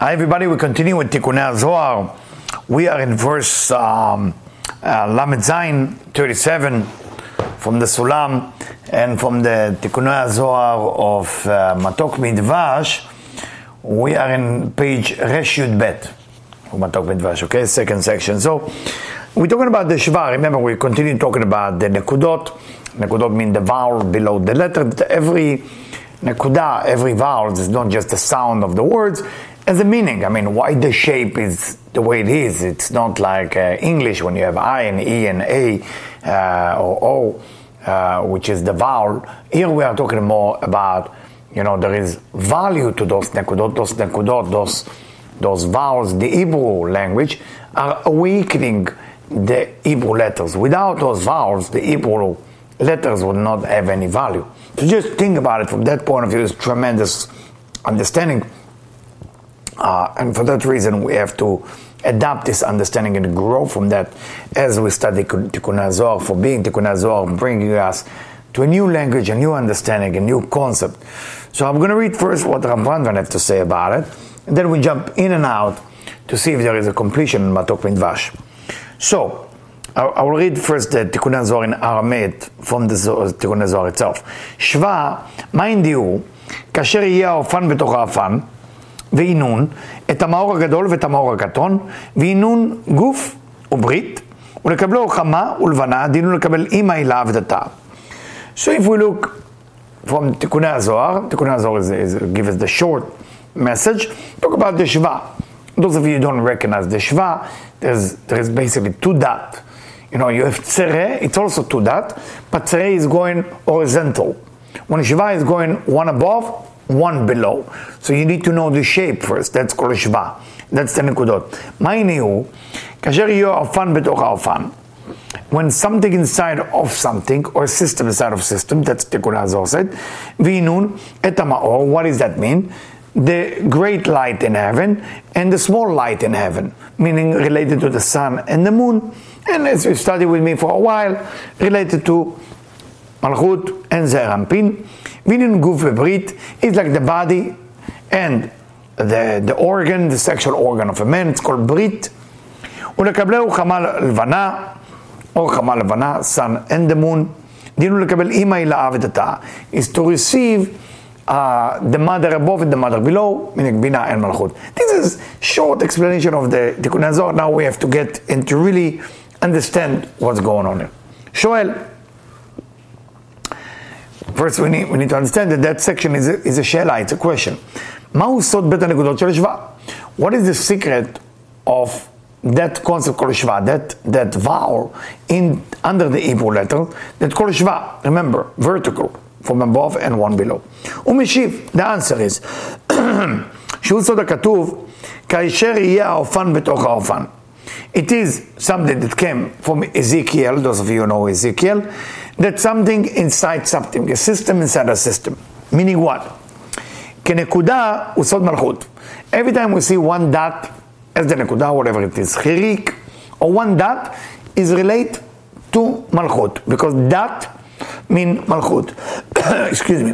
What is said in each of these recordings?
Hi, everybody. We continue with Tikkunei Zohar. We are in verse um, uh, Lamed Zayin 37 from the Sulam and from the Tikkunei Zohar of uh, Matok Midvash. We are in page Resh Yud Bet of Matok Midvash, okay, second section. So we're talking about the Shva. Remember, we continue talking about the Nekudot. Nekudot mean the vowel below the letter. Every Nekuda, every vowel is not just the sound of the words, as a meaning. I mean, why the shape is the way it is. It's not like uh, English when you have I and E and A uh, or O, uh, which is the vowel. Here we are talking more about, you know, there is value to those nekudot, those nekudot, those, those vowels. The Hebrew language are awakening the Hebrew letters. Without those vowels, the Hebrew letters would not have any value. So just think about it from that point of view, is tremendous understanding uh, and for that reason, we have to adapt this understanding and grow from that as we study Tikkun Zohar for being Tikkun Zohar, bringing us to a new language, a new understanding, a new concept. So I'm going to read first what Ramban had to say about it, and then we jump in and out to see if there is a completion in Matok Midvash. So, I, will read first the Tikkun Zohar in Aramait from the Tikkun Zohar itself. Shva, mind you, כאשר יהיה ofan בתוך ועינון את המאור הגדול ואת המאור הקטון, ועינון גוף וברית, ולקבלו חמה ולבנה, דינו לקבל אימא הילה ודתה. So if we look from תיקוני הזוהר, תיקוני הזוהר is, is, give us the short message, talk about the Shva. Those of you who don't recognize the Shva, there's, there's basically two dot. You know, you have Tzere, it's also two dot, but Tzere is going horizontal. When Shva is going one above, one below. So you need to know the shape first, that's called shva. That's the נקודות. מה הנה הוא? כאשר יהיה האופן בתוך האופן, when something inside of something, or system inside of system, that's תיקון הזו said, והינון את המאור, what does that mean? The great light in heaven and the small light in heaven, meaning related to the sun and the moon. And as you study with me for a while, related to Malchut and Ze'er Anpin. Minyan Guf Brit. is like the body and the, the organ, the sexual organ of a man, it's called Brit. ולקבלהו חמה לבנה, או חמה לבנה, sun and the moon. דין הוא לקבל אימא הילאה is to receive uh, the mother above and the mother below, meaning Bina and Malchut. This is short explanation of the Tikkun Now we have to get and to really understand what's going on here. שואל, First, we need, we need to understand that that section is a, is a shela, it's a question. What is the secret of that concept called Shva, that, that vowel in, under the Hebrew letter, that called Shva, remember, vertical, from above and one below. ומשיב, the answer is, שהוא סוד הכתוב, כאשר יהיה האופן בתוך האופן. It is something that came from Ezekiel, those of you who know Ezekiel, that something inside something, a system inside a system. Meaning what? כנקודה הוא סוד מלכות. Every time we see one dot as the נקודה, whatever it is, חיריק, or one dot is relate to מלכות, because dot mean מלכות. Excuse me.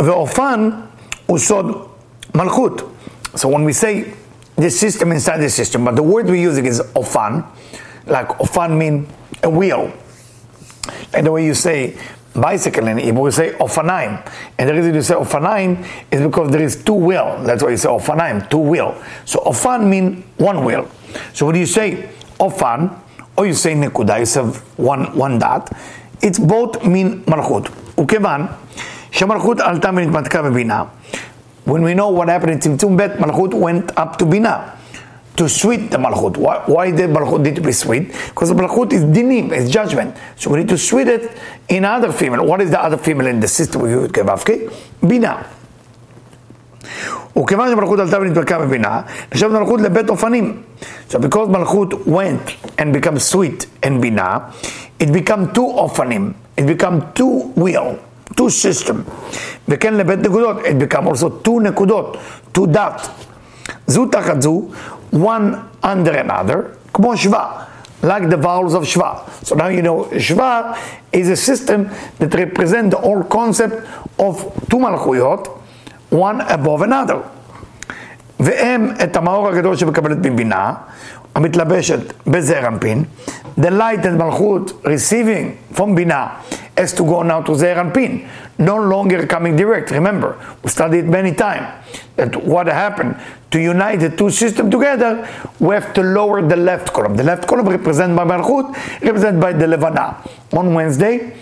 ואופן הוא סוד מלכות. So when we say the system inside the system, but the word we're using is ofan, like ofan mean a wheel. And the way you say bicycle in Hebrew, you say ofanaim. And the reason you say ofanaim is because there is two wheel. That's why you say ofanaim, two wheel. So ofan mean one wheel. So when you say ofan, or you say nekuda, you have one, one dot, it's both mean malchut. וכיוון שמלכות עלתה ונתמתקה בבינה, when we know what happened in Tzimtzum Bet, Malchut went up to Bina to sweet the Malchut. Why, why did Malchut need to be sweet? Because the Malchut is dinim, it's judgment. So we need to sweet it in other female. What is the other female in the system we use Kevavke? Bina. וכיוון שמלכות עלתה ונתפרקה בבינה, נחשב מלכות לבית אופנים. So because מלכות went and become sweet and בינה, it become two אופנים, it become two wheel two system. וכן לבית נקודות, it become also two נקודות, two dot. זו תחת זו, one under another, כמו שווה. like the vowels of Shva. So now you know Shva is a system that represents the whole concept of two malchuyot, one above another. והם את המאור הגדול שמקבלת מבינה, המתלבשת בזעיר אנפין, the light and מלכות receiving from בינה has to go now to זעיר אנפין, no longer coming direct. Remember, we studied many times that what happened to unite the two systems together, we have to lower the left column. The left column represented by Malchut, represented by the Levana. On Wednesday,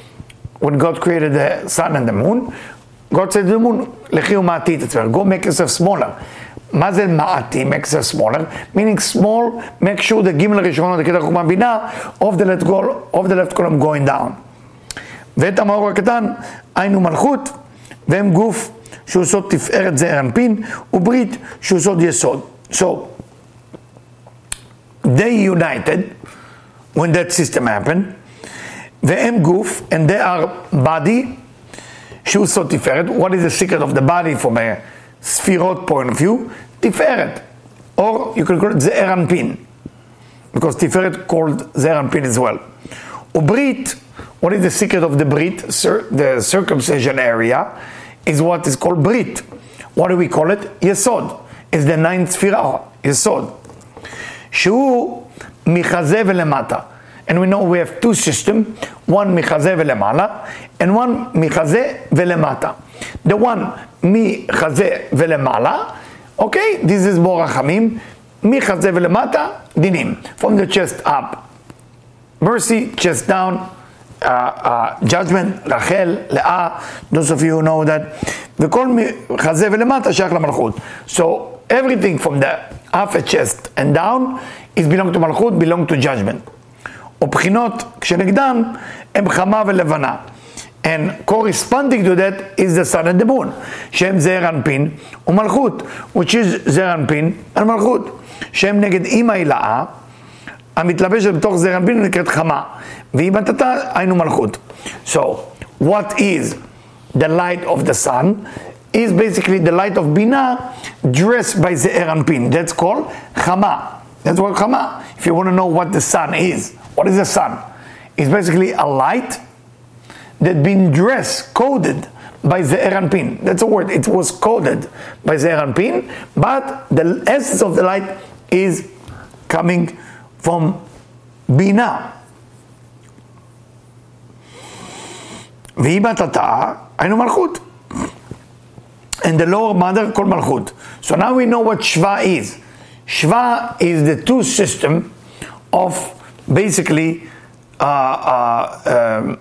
when God created the sun and the moon, God said to the moon, לכי ומעטי את עצמך, go make yourself smaller. מה זה מעטי, make yourself smaller? meaning small, make sure the גימל הראשון, the כתר חוכמה בינה, of the left column, of the left column going down. ואת המאור הקטן, היינו מלכות, והם גוף שהוא סוד תפארת זעיר אנפין, וברית שהוא סוד יסוד. So, they united when that system happened, והם גוף, and they are body, שהוא סוד תפארת. What is the secret of the body from a ספירות point of view? תפארת. Or you can call it זעיר אנפין. Because תפארת called זעיר אנפין as well. וברית, what is the secret of the Brit? the circumcision area is what is called Brit. What do we call it? Yesod. It's the ninth ספירה, יסוד. שהוא מחזה ולמטה. And we know we have two systems, one מחזה ולמעלה, and one מחזה ולמטה. The one מחזה ולמעלה, okay, this is בור רחמים, מחזה ולמטה, דינים. From the chest up. Mercy, chest down, uh, uh, judgment, רחל, לאה, those of you who know that, וכל חזה ולמטה שייך למלכות. So everything from the upper chest and down is belong to מלכות, belong to judgment. ובחינות כשנגדם הם חמה ולבנה. And corresponding to that is the sun and the moon, שהם זעיר אנפין ומלכות, which is זעיר אנפין ומלכות, שהם נגד אימא הילאה, המתלבשת בתוך זעיר אנפין נקראת חמה. והיא בתתה היינו מלכות. So, what is the light of the sun? is basically the light of Bina dressed by the Eranpin. That's called Chama. That's what Chama. If you want to know what the sun is, what is the sun? It's basically a light that been dressed, coded by the Eranpin. That's a word. It was coded by the Eranpin, but the essence of the light is coming from Bina. והיא בתתה, היינו מלכות. And the lower mother called מלכות. So now we know what Shva is. Shva is the two system of basically uh, uh, um,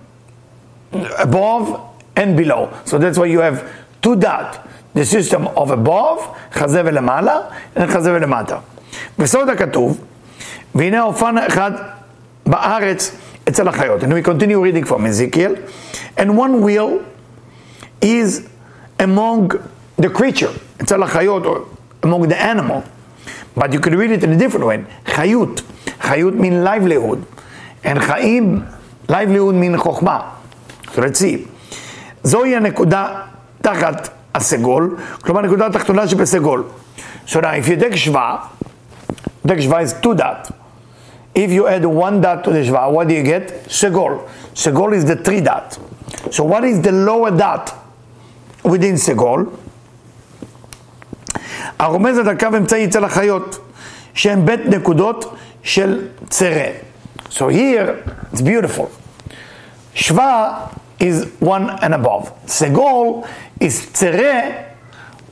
above and below. So that's why you have two dot. The system of above, חזה ולמעלה, וחזה ולמטה. בסוד הכתוב, והנה האופן אחד בארץ אצל החיות. And we continue reading from Ezekiel. And one wheel is among the creature, אצל החיות, or among the animal. But you could read it in a different way. חיות. חיות mean livelihood. And חיים, livelihood mean חוכמה. So let's see. זוהי הנקודה תחת הסגול, כלומר הנקודה התחתונה שבסגול. So now if you take שווה, take שווה is two dot. If you add one dot to the shva, what do you get? Segol. Segol is the three dot. So what is the lower dot within סגול? הרומזת על קו אמצעי אצל החיות, שהן בית נקודות של צרה. So here, it's beautiful. Shva is one and above. Segol is tsere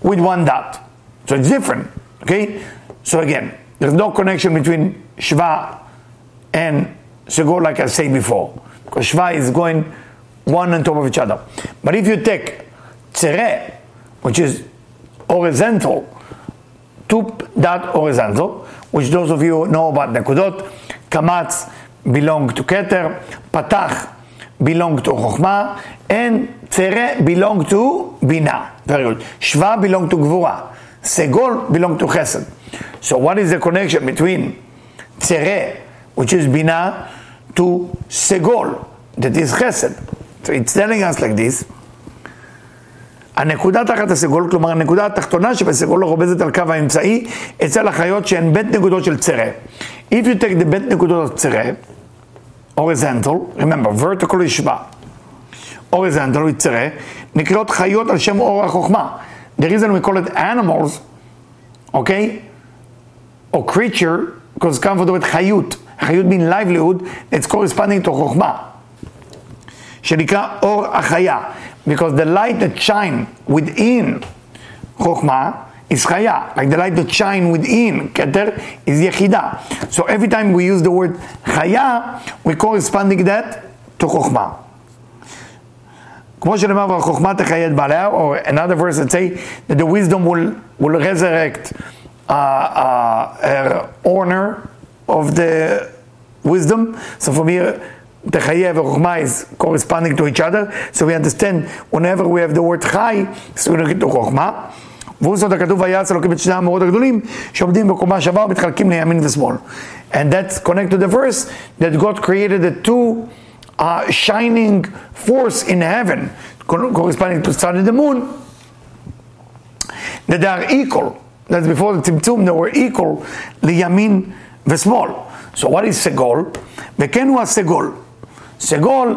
with one dot. So it's different. Okay? So again, there's no connection between Shva and Segol, like I said before. Because Shva is going one on top of each other. But if you take Tsere, which is horizontal, two dot horizontal, which those of you know about Nekudot, Kamatz belong to Keter, Patach belong to Chokhmah, and Tsere belong to Bina. Very good. Shva belong to Gvura. Segol belong to Chesed. So what is the connection between Tsere, which is Bina, to Segol, that is Chesed? So it's telling us like this. הנקודה תחת הסגול, כלומר הנקודה התחתונה שבסגול רובזת על קו האמצעי אצל החיות שהן בית נקודות של צרה. If you take the bet נקודות צרה, horizontal, remember, vertical ישבה, horizontal צרה, נקראות חיות על שם אור החוכמה. The reason we call it animals, okay, or creature, because it comes from the word חיות. חיות mean livelihood, it's corresponding to חוכמה. שנקרא אור החיה. Because the light that shine within חוכמה is chaya, like the light that shine within keter is yechida. So every time we use the word chaya, we corresponding that to chokhmah. כמו שנאמר, והחוכמה תחיה את בעליה, or another verse that say that the wisdom will, will resurrect uh, uh, her owner of the wisdom. So from here, Techayev and Chokhmah is corresponding to each other, so we understand whenever we have the word Chai, so we get to Chokhmah. והוא זאת הכתוב ויעץ אלוקים את שני המאורות הגדולים שעומדים בקומה שווה ומתחלקים לימין ושמאל. And that's connected to the verse that God created the two uh, shining force in heaven corresponding to the sun and the moon that they are equal. That's before the Tzimtzum, they were equal לימין ושמאל. So what is סגול? וכן הוא הסגול. סגול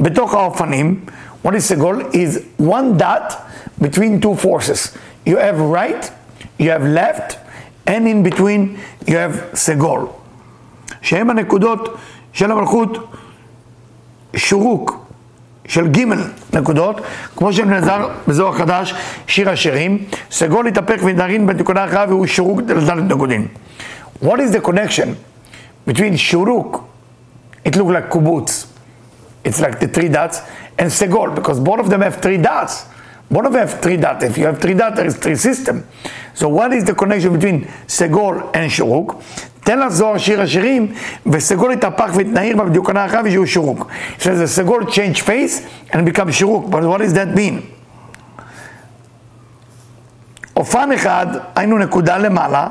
בתוך האופנים, what is סגול? is one dot between two forces. You have right, you have left, and in between you have סגול. שהם הנקודות של המלכות שורוק של ג' נקודות, כמו שנעזר בזוהר חדש, שיר השירים, סגול התהפך ונדרין בנקודה אחת והוא שורוק לדלת נקודין. What is the connection between shuruk, it looks like kubutz, it's like the three dots, and segol, because both of them have three dots. Both of them have three dots. If you have three dots, there is three system. So what is the connection between segol and shuruk? תן לחזור שיר השירים, וסגול התהפך והתנער בה בדיוקנה אחת ושהוא שורוק. So the סגול change face and become שורוק, but what does that mean? אופן אחד, היינו נקודה למעלה,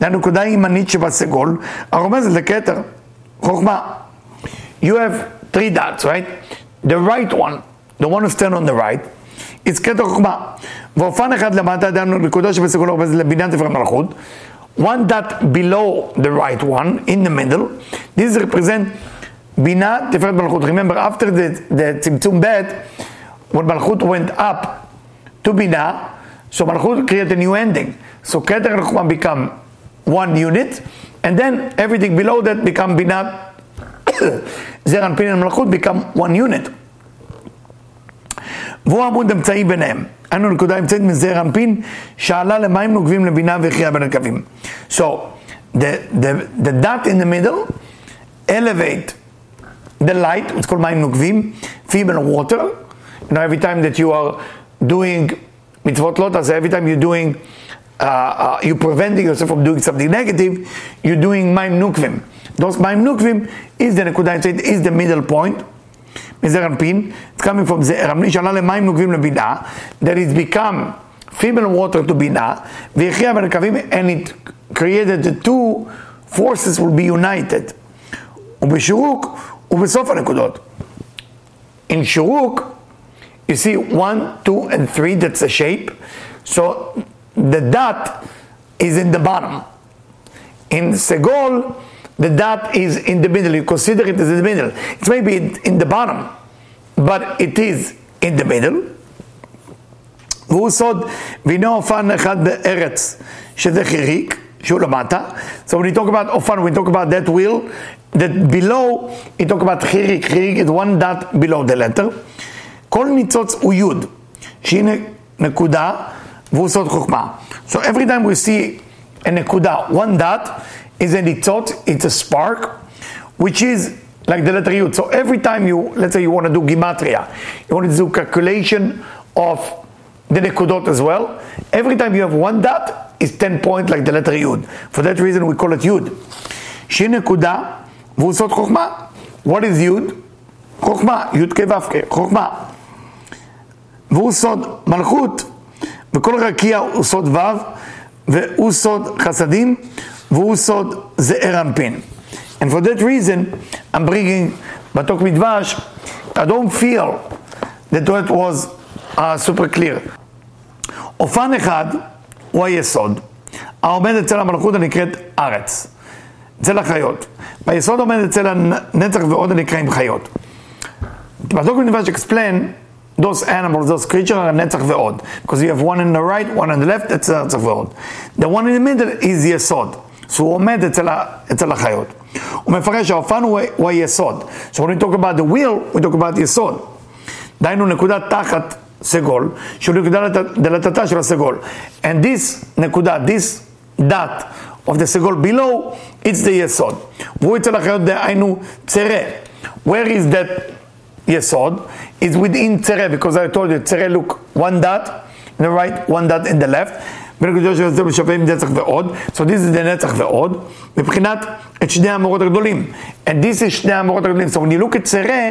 זה הנקודה הימנית שבסגול, הרומזת לכתר, חוכמה. You have three dots, right? The right one, the one who stand on the right, it's כתר חוכמה. ואופן אחד למטה, דהיינו נקודה שבסגול הרומזת לבניין תפארת מלכות. One dot below the right one, in the middle, this represent בינה תפארת מלכות. Remember, after the, the צמצום ב', when מלכות went up to בינה, so Malchut create a new ending. So Keter and Chokmah become one unit, and then everything below that become Binat, Zer Anpin and Malchut become one unit. והוא עמוד אמצעי ביניהם. היינו נקודה אמצעית מזעיר אנפין, שעלה למים נוקבים לבינה והכריע בין הקווים. So, the, the, the dot in the middle elevate the light, what's called מים נוקבים, female water. You know, every time that you are doing mitzvot lot, so every time you're doing, uh, uh, you're preventing yourself from doing something negative, you're doing maim nukvim. Those maim nukvim is the nekuda, is the middle point. מזער אנפין, it's coming from זער אנפין שעלה למים נוקבים לבינה, that it's become female water to בינה, והכריע בין הקווים, and it created the two forces will be united. ובשורוק, ובסוף הנקודות. In שורוק, you see one, two, and three, that's a shape. So the dot is in the bottom. In Segol, the dot is in the middle. You consider it as in the middle. It's maybe in the bottom, but it is in the middle. והוא סוד, והנה אופן אחד בארץ, שזה חיריק, שהוא למטה. So when we talk about אופן, we talk about that wheel, that below, we talk about חיריק. חיריק is one dot below the letter. כל ניצוץ הוא יוד, שהיא נקודה, והוא סוד חוכמה. So every time we see a נקודה, one dot, is a ניצוץ, it's a spark, which is like the letter yud. So every time you, let's say you want to do gematria, you want to do calculation of the nekudot as well, every time you have one dot, is 10 point like the letter yud. For that reason we call it yud. שהיא נקודה, והוא סוד חוכמה. What is yud? חוכמה, י"ק ו"ק, חוכמה. והוא סוד מלכות, וכל רקיע הוא סוד ו', והוא סוד חסדים, והוא סוד זעיר אנפין. And for that reason, I'm bringing בתוק מדבש, I don't feel that it was uh, super clear. אופן אחד הוא היסוד, העומד אצל המלכות הנקראת ארץ. אצל החיות. ביסוד עומד אצל הנצח ועוד הנקראים חיות. But Dr. explain those animals, those creatures are נצח ועוד. Because you have one on the right, one on the left, that's נצח ועוד. The one in the middle is יסוד. So הוא עומד אצל, אצל החיות. הוא מפרש שהאופן הוא, הוא היסוד. So when we talk about the wheel, we talk about יסוד. דהיינו נקודת תחת סגול, שהוא נקודה דלתתה של הסגול. And this נקודה, this dot of the סגול below, it's the יסוד. והוא אצל החיות דהיינו צרה. Where is that יסוד? It's within צרה, because I told you, צרה look, one dot in the right, one dot in the left. בנקודות של זה שווה עם נצח ועוד, so this is the נצח ועוד, מבחינת את שני המאורות הגדולים. And this is שני המאורות הגדולים. So when you look at צרה,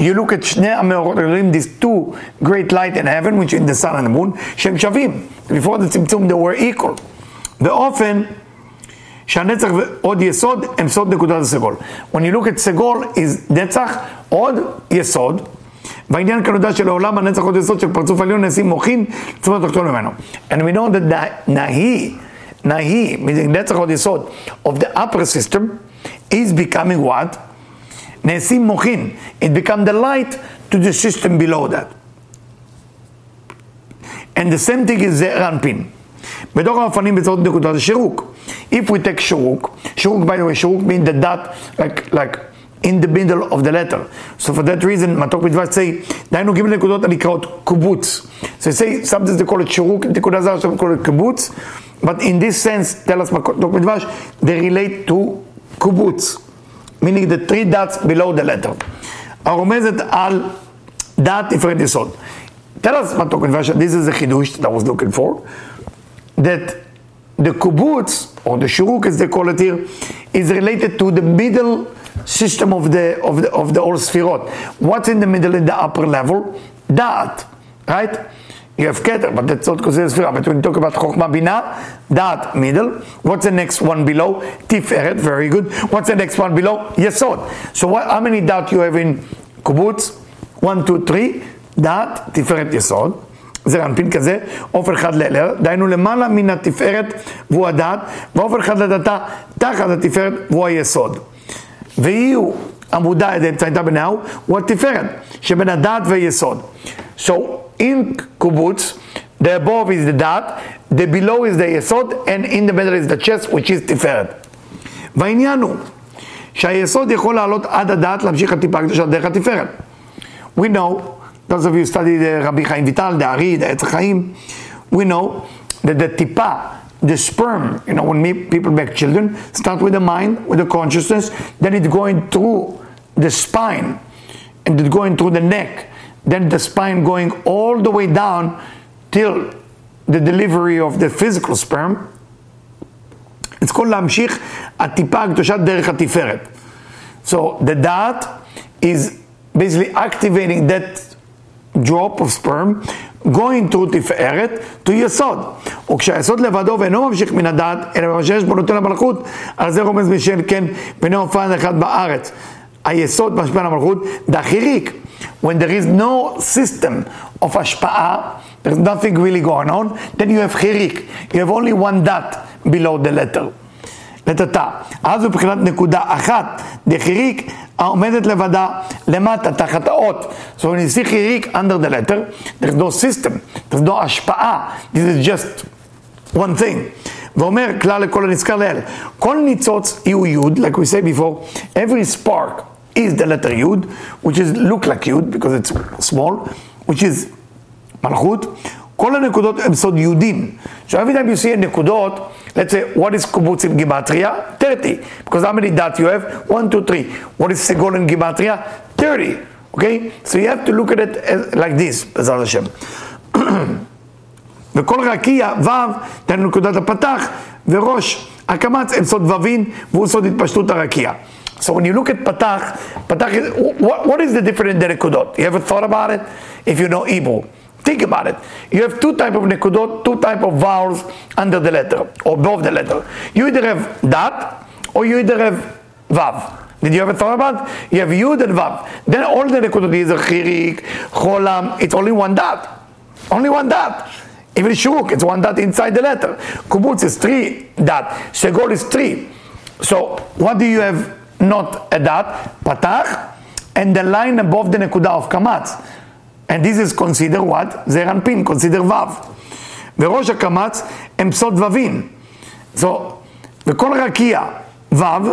you look at שני המאורות הגדולים, these two great light in heaven, which in the sun and the moon, שהם שווים. before the צמצום they were equal. באופן שהנצח ועוד יסוד הם סוד נקודת הסגול. When you look at סגול is נצח עוד יסוד. והעניין כנודע שלעולם הנצח עוד יסוד של פרצוף עליון נעשים מוחין צומת תחתון ממנו. And we know that נהי, נהי, נצח עוד יסוד of the upper system is becoming what? נעשים מוחין. It become the light to the system below that. And the same thing is זעיר אנפין. בתוך האופנים בצורת נקודת השירוק. If we take שירוק, שירוק by the way, שירוק mean the dot, like, like in the middle of the letter. So for that reason, מתוק מדבש say, דהיינו ג' נקודות הנקראות קובוץ. So say, sometimes they call it שירוק, נקודה זרה, some call it קיבוץ, but in this sense, tell us מתוק מדבש, they relate to קובוץ, meaning the three dots below the letter. הרומזת על דעת נפרד יסוד. Tell us מתוק מדבש, this is the חידוש that I was looking for, that the kibbutz, or the shuruk as they call it here, is related to the middle system of the of the of the all sphirot. What's in the middle in the upper level? That, right? You have Keter, but that's not considered Sphira. But when you talk about Chokhmah Bina, that middle. What's the next one below? Tiferet, very good. What's the next one below? Yesod. So what, how many dot you have in Kibbutz? One, two, three. דעת, תפארת יסוד, זה אנפין כזה, עופר אחד לאלר, דהיינו למעלה מן התפארת והוא הדעת, ועופר אחד לדתה תחת התפארת והוא היסוד. ויהיו עמודה אמצעיתה בנאו, הוא התפארת, שבין הדעת והיסוד. So in קיבוץ, the above is the דעת, the below is the יסוד, and in the middle is the chest, which is תפארת. והעניין הוא שהיסוד יכול לעלות עד הדעת להמשיך הטיפה הקדושה דרך התפארת. We know those of you study the Rabbi Chaim Vital, the Ari, the Etz Chaim, we know that the tipa, the sperm, you know, when people make children, start with the mind, with the consciousness, then it's going through the spine, and it's going through the neck, then the spine going all the way down till the delivery of the physical sperm. It's called להמשיך הטיפה הקדושה דרך התפארת. So the dot is basically activating that drop of sperm going to תפארת to יסוד. וכשהיסוד לבדו ואינו ממשיך מן הדעת, אלא ממשיך בו נותן המלכות, על זה רומז משל כן בני אופן אחד בארץ. היסוד משפיע על המלכות, דחיריק. When there is no system of השפעה, there's nothing really going on, then you have חיריק. You have only one dot below the letter. לטאטא. אז מבחינת נקודה אחת, דחיריק, העומדת לבדה למטה, תחת האות. So when you see חיריק under the letter, there's no system, there's no השפעה, this is just one thing. ואומר כלל לכל הנזכר לאלה, כל ניצוץ יהיו יוד, like we said before, every spark is the letter יוד, which is look like יוד, because it's small, which is מלכות, כל הנקודות הם סוד יהודים. So every time you see a נקודות, let's say, what is קיבוץ in גימטריה? 30. Because how many dots you have? 1, 2, 3. What is סגול in גימטריה? 30. Okay? So you have to look at it as, like this, בעזרת השם. וכל רקיע, ו', תן נקודת הפתח, וראש הקמץ הם סוד ווין, והוא סוד התפשטות הרקיע. So when you look at patach, patach is, what, what is the difference in the nekudot? You ever thought about it? If you know Hebrew. Think about it. You have two type of nekudot, two type of vowels under the letter, or above the letter. You either have dat, or you either have vav. Did you ever thought about? You have yud and vav. Then all the nekudot is a chirik, cholam. It's only one dot. Only one dot. Even shuruk, it's one dot inside the letter. Kubutz is three dot. Segol is three. So what do you have not at that? Patach, and the line above the nekuda of kamatz. And this is considered what? Ze'er Anpin, consider Vav. וראש הקמץ הם פסוד ווין. So, וכל רקיע, Vav,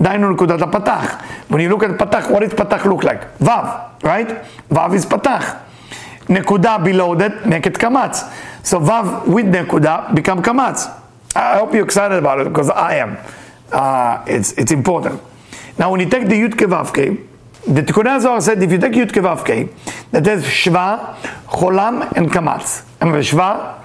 דהיינו נקודת הפתח. When you look at פתח, what is פתח look like? Vav, right? Vav is פתח. נקודה below that, make it קמץ. So Vav with נקודה become קמץ. I hope you're excited about it because I am. Uh, it's, it's important. Now when you take the Yud Kevavke, the Tikkun Zohar said if you take Yud Kevav that has Shva, Cholam, and Kamatz. And Shva,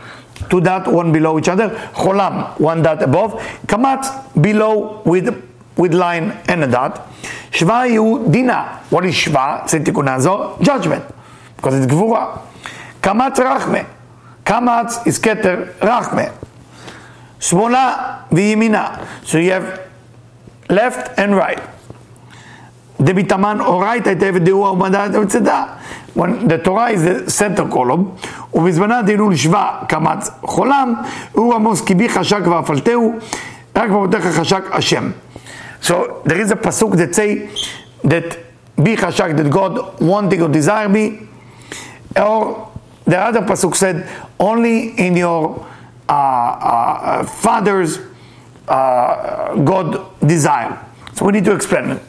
two dot, one below each other. Cholam, one dot above. Kamatz, below with, with line and a dot. Shva you Dina. What is Shva? Say Tikkun Zohar, judgment. Because it's Gvura. Kamatz Rachme. Kamatz is Keter Rachme. Shmona v'yimina. So you have left and right. דביטמן אורייתא היטב ודהו ומדעת ומצדה. When the Torah is the center column, ובזמנה דהינו לשווה קמץ חולם, הוא עמוס כי בי חשק ואפלתהו, רק במותיך חשק השם. So there is a pasuk that say that be chashak that God wanting or desire me, or the other pasuk said only in your uh, uh, father's uh, God desire. So we need to explain it.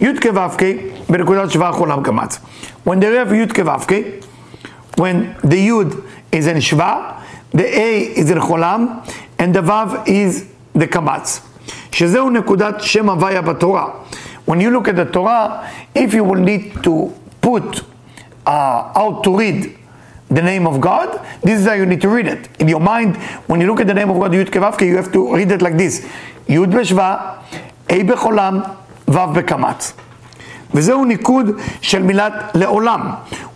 Yud Kevavke, Berkudat Shva Cholam Kamatz. When the Rev Yud Kevavke, when the Yud is in Shva, the A is in Cholam, and the Vav is the Kamatz. שזהו nekudat shem avaya בתורה. When you look at the Torah, if you will need to put uh, out to read the name of God, this is how you need to read it. In your mind, when you look at the name of God, Yud Kevavke, you have to read it like this. Yud Beshva, A Becholam, ו' בקמץ. וזהו ניקוד של מילת לעולם.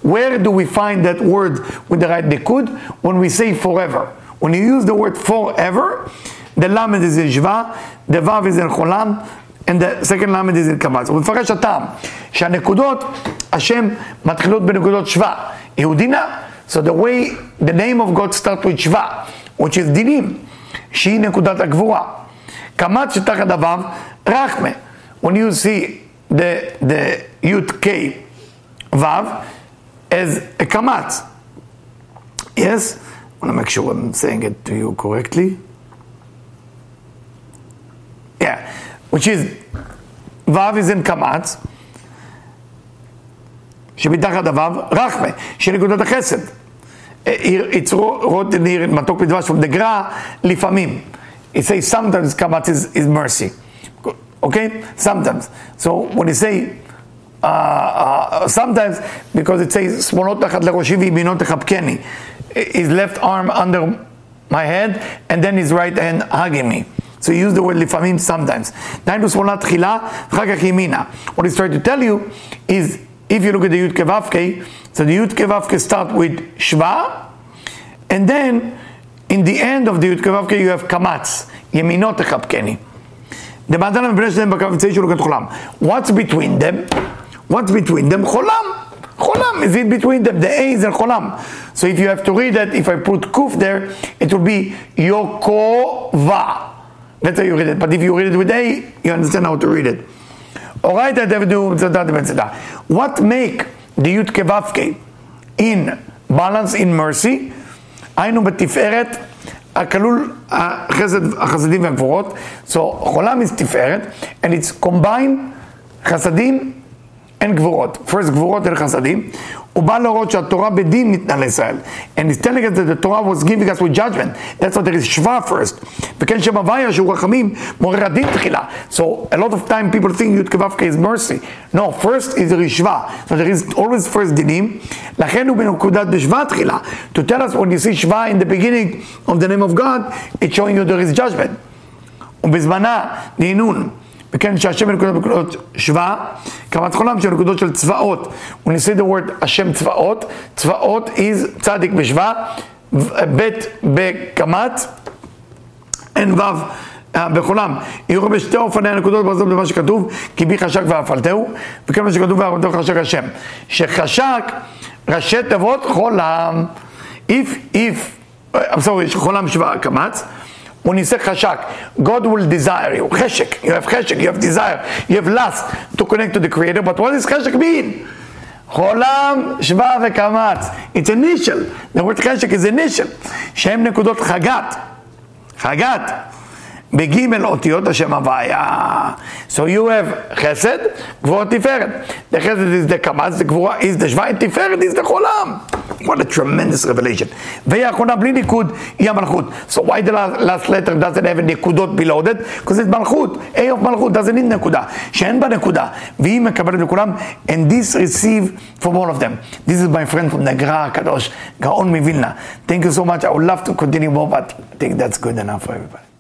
Where do we find that word with the right ניקוד? When we say forever. When you use the word forever, the למד is in שווה, the ו' is in חולם, and the second למד is in קמץ. הוא מפרש הטעם, שהנקודות, השם מתחילות בנקודות שווה. יהודינה, so the way, the name of God start with שווה, which is דינים, שהיא נקודת הגבורה. קמץ שתחת הו' רחמה. when you see the, the Yud K Vav as a kamat, yes? I want to make sure I'm saying it to you correctly. Yeah, which is Vav is in kamat, שמתחת הוו, רחמה, של נקודת החסד. It's written here in מתוק בדבש from the gra, לפעמים. It says sometimes kamat is, is mercy. Okay? Sometimes. So when you say uh, uh, sometimes, because it says, שמאלות תחת לראשי וימינות תחבקני. His left arm under my head, and then his right hand hugging me. So you use the word לפעמים sometimes. דהיינו שמאלה תחילה, אחר כך ימינה. What he's trying to tell you is, if you look at the י' כו' so the י' כו' start with shva, and then in the end of the י' כו' you have קמץ, ימינות תחבקני. What's between them? What's between them? Cholam. Cholam is it between them. The A is in cholam. So if you have to read it, if I put kuf there, it will be Yokova. That's how you read it. But if you read it with A, you understand how to read it. Alright, what make the Yud Kevavke in balance, in mercy? היינו בתפארת הכלול החסד, החסדים והגבורות, so חולם is תפארת, and it's combined חסדים and גבורות. first גבורות and חסדים. הוא בא להראות שהתורה בדין ניתנה לישראל. And he's telling us that the Torah was giving us with judgment. That's what there is שווה first. וכן שם הוויה שהוא רחמים, מעורר הדין תחילה. So a lot of time people think י' כו' is mercy. No, first is there is שווה. So there is always first דינים. לכן הוא בנקודת בשווה תחילה. To tell us when you see שווה in the beginning of the name of God, it's showing you there is judgment. ובזמנה דהינון. וכן שהשם בנקודות בנקודות שווה, קמת חולם של נקודות של צבאות. When you say the word השם צבאות, צבאות is צדיק בשווה, ב' בקמת, אין ו' בחולם. יראו בשתי אופני הנקודות ברזל במה שכתוב, כי בי חשק ואפלתהו, וכן מה שכתוב ואפלתהו חשק השם. שחשק ראשי תיבות חולם. If, if, I'm sorry, חולם שווה קמץ, when you say chashak, God will desire you. Cheshek, you have cheshek, you have desire, you have lust to connect to the Creator. But what does cheshek mean? Cholam, Shva vekamatz. It's initial. The word cheshek is initial. Shem nekudot chagat. Chagat begimel otiyot Hashem Avaya. So you have chesed, gvura tiferet. The chesed is the kamatz, the gvura is the shvai, tiferet is the cholam. What a tremendous revelation. ויאחרונה בלי ניקוד היא המלכות. So why the last letter doesn't have נקודות below it? Because it's מלכות. A of מלכות doesn't need נקודה. שאין בה נקודה. והיא מקבלת לכולם. And this receive from all of them. This is my friend from נגרא הקדוש, גאון מווילנה. Thank you so much. I would love to continue more, but I think that's good enough for everybody.